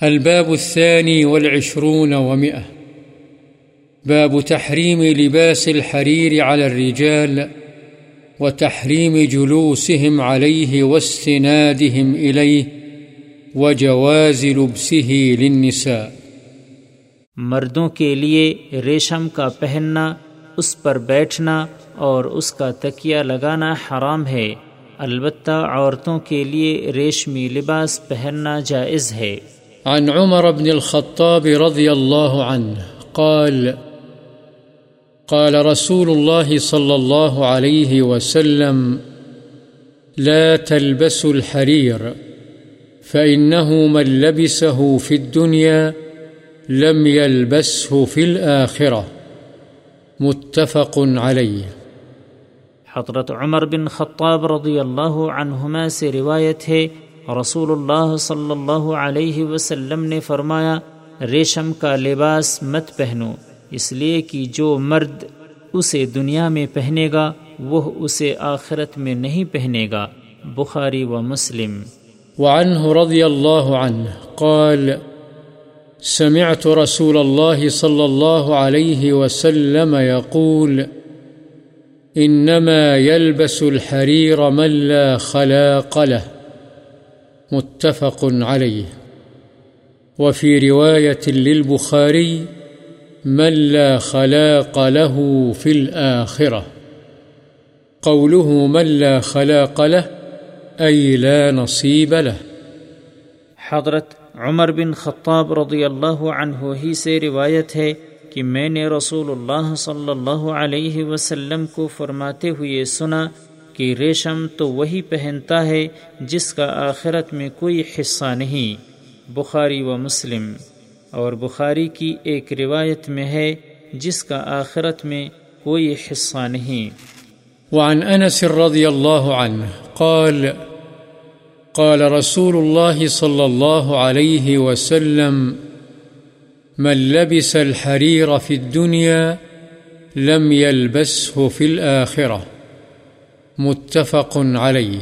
الباب الثاني والعشرون ومئة. باب تحريم لباس الحرير على الرجال وتحريم جلوسهم عليه واستنادهم إليه وجواز لبسه للنساء. مردوں کے لیے ریشم کا پہننا، اس پر بیٹھنا اور اس کا تکیہ لگانا حرام ہے۔ البتہ عورتوں کے لیے ریشمی لباس پہننا جائز ہے۔ عن عمر بن الخطاب رضي الله عنه قال قال رسول الله صلى الله عليه وسلم، لا تلبسوا الحرير، فإنه من لبسه في الدنيا لم يلبسه في الآخرة. متفق عليه. حضرت عمر بن خطاب رضی اللہ عنہما سے روایت ہے رسول اللہ صلی اللہ علیہ وسلم نے فرمایا، ریشم کا لباس مت پہنو، اس لیے کہ جو مرد اسے دنیا میں پہنے گا، وہ اسے آخرت میں نہیں پہنے گا۔ بخاری و مسلم۔ وعنه رضي الله عنه قال، سمعت رسول الله صلى الله عليه وسلم يقول إنما يلبس الحرير من لا خلاق له متفق عليه. وفي رواية للبخاري، من لا خلاق له في الآخرة. قوله من لا خلاق له، أي لا نصيب له. حضرت عمر بن خطاب رضی اللہ عنہ ہی سے روایت ہے کہ میں نے رسول اللہ صلی اللہ علیہ وسلم کو فرماتے ہوئے سنا کہ ریشم تو وہی پہنتا ہے جس کا آخرت میں کوئی حصہ نہیں۔ بخاری و مسلم۔ اور بخاری کی ایک روایت میں ہے جس کا آخرت میں کوئی حصہ نہیں۔ وعن أنس رضي الله عنه قال قال رسول الله صلى الله عليه وسلم، من لبس الحرير في الدنيا لم يلبسه في الآخرة متفق عليه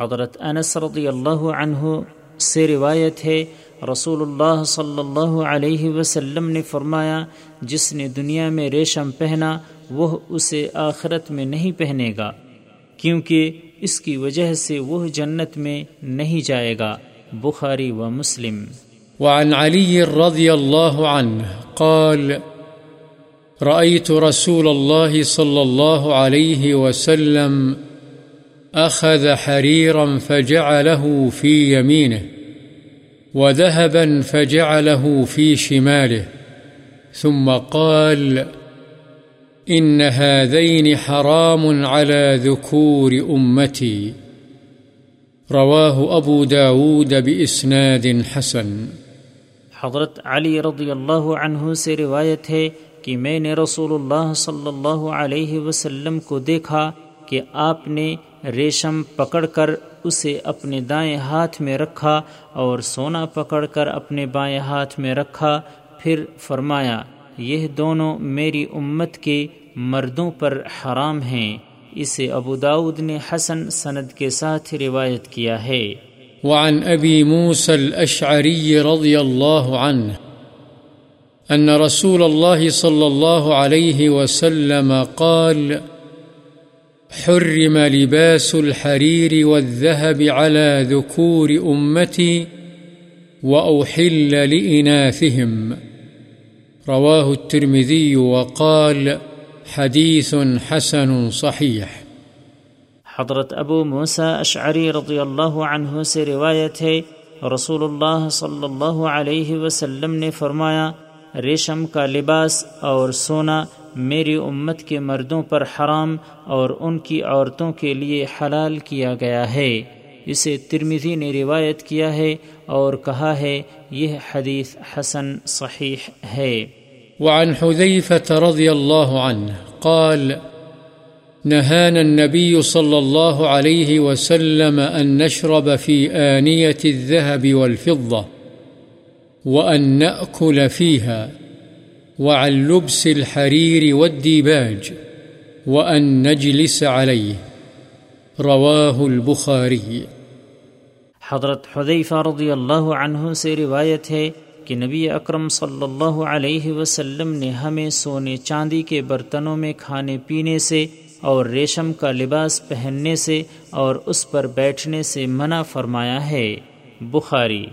حضرت انس رضی اللہ عنہ سے روایت ہے رسول اللہ صلی اللہ علیہ وسلم نے فرمایا جس نے دنیا میں ریشم پہنا وہ اسے آخرت میں نہیں پہنے گا کیونکہ اس کی وجہ سے وہ جنت میں نہیں جائے گا۔ بخاری و مسلم۔ وعن علي رضي الله عنه قال رأيت رسول الله صلى الله عليه وسلم أخذ حريرا فجعله في يمينه وذهبا فجعله في شماله، ثم قال إن هذين حرام على ذكور أمتي. رواه أبو داود بإسناد حسن. حضرت علی رضی اللہ عنہ سے روایت ہے کہ میں نے رسول اللہ صلی اللہ علیہ وسلم کو دیکھا کہ آپ نے ریشم پکڑ کر اسے اپنے دائیں ہاتھ میں رکھا اور سونا پکڑ کر اپنے بائیں ہاتھ میں رکھا، پھر فرمایا، یہ دونوں میری امت کے مردوں پر حرام ہیں۔ اسے ابو داود نے حسن سند کے ساتھ روایت کیا ہے۔ وعن أبي موسى الأشعري رضي الله عنه أن رسول الله صلى الله عليه وسلم قال، حرم لباس الحرير والذهب على ذكور أمتي وأحل لإناثهم. رواه الترمذي وقال، حديث حسن صحيح. حضرت ابو موسیٰ اشعری رضی اللہ عنہ سے روایت ہے، رسول اللہ صلی اللہ علیہ وسلم نے فرمایا ریشم کا لباس اور سونا میری امت کے مردوں پر حرام اور ان کی عورتوں کے لیے حلال کیا گیا ہے۔ اسے ترمیزی نے روایت کیا ہے اور کہا ہے، یہ حدیث حسن صحیح ہے۔ وعن حذيفة رضي الله عنه قال، نهانا النبي صلى الله عليه وسلم أن نشرب في آنية الذهب والفضة۔ وأن نأكل فيها وعن لبس الحرير والديباج وأن نجلس عليه رواه البخاري حضرت حدیفہ رضی اللہ عنہ سے روایت ہے کہ نبی اکرم صلی اللہ علیہ وسلم نے ہمیں سونے چاندی کے برتنوں میں کھانے پینے سے اور ریشم کا لباس پہننے سے اور اس پر بیٹھنے سے منع فرمایا ہے۔ بخاری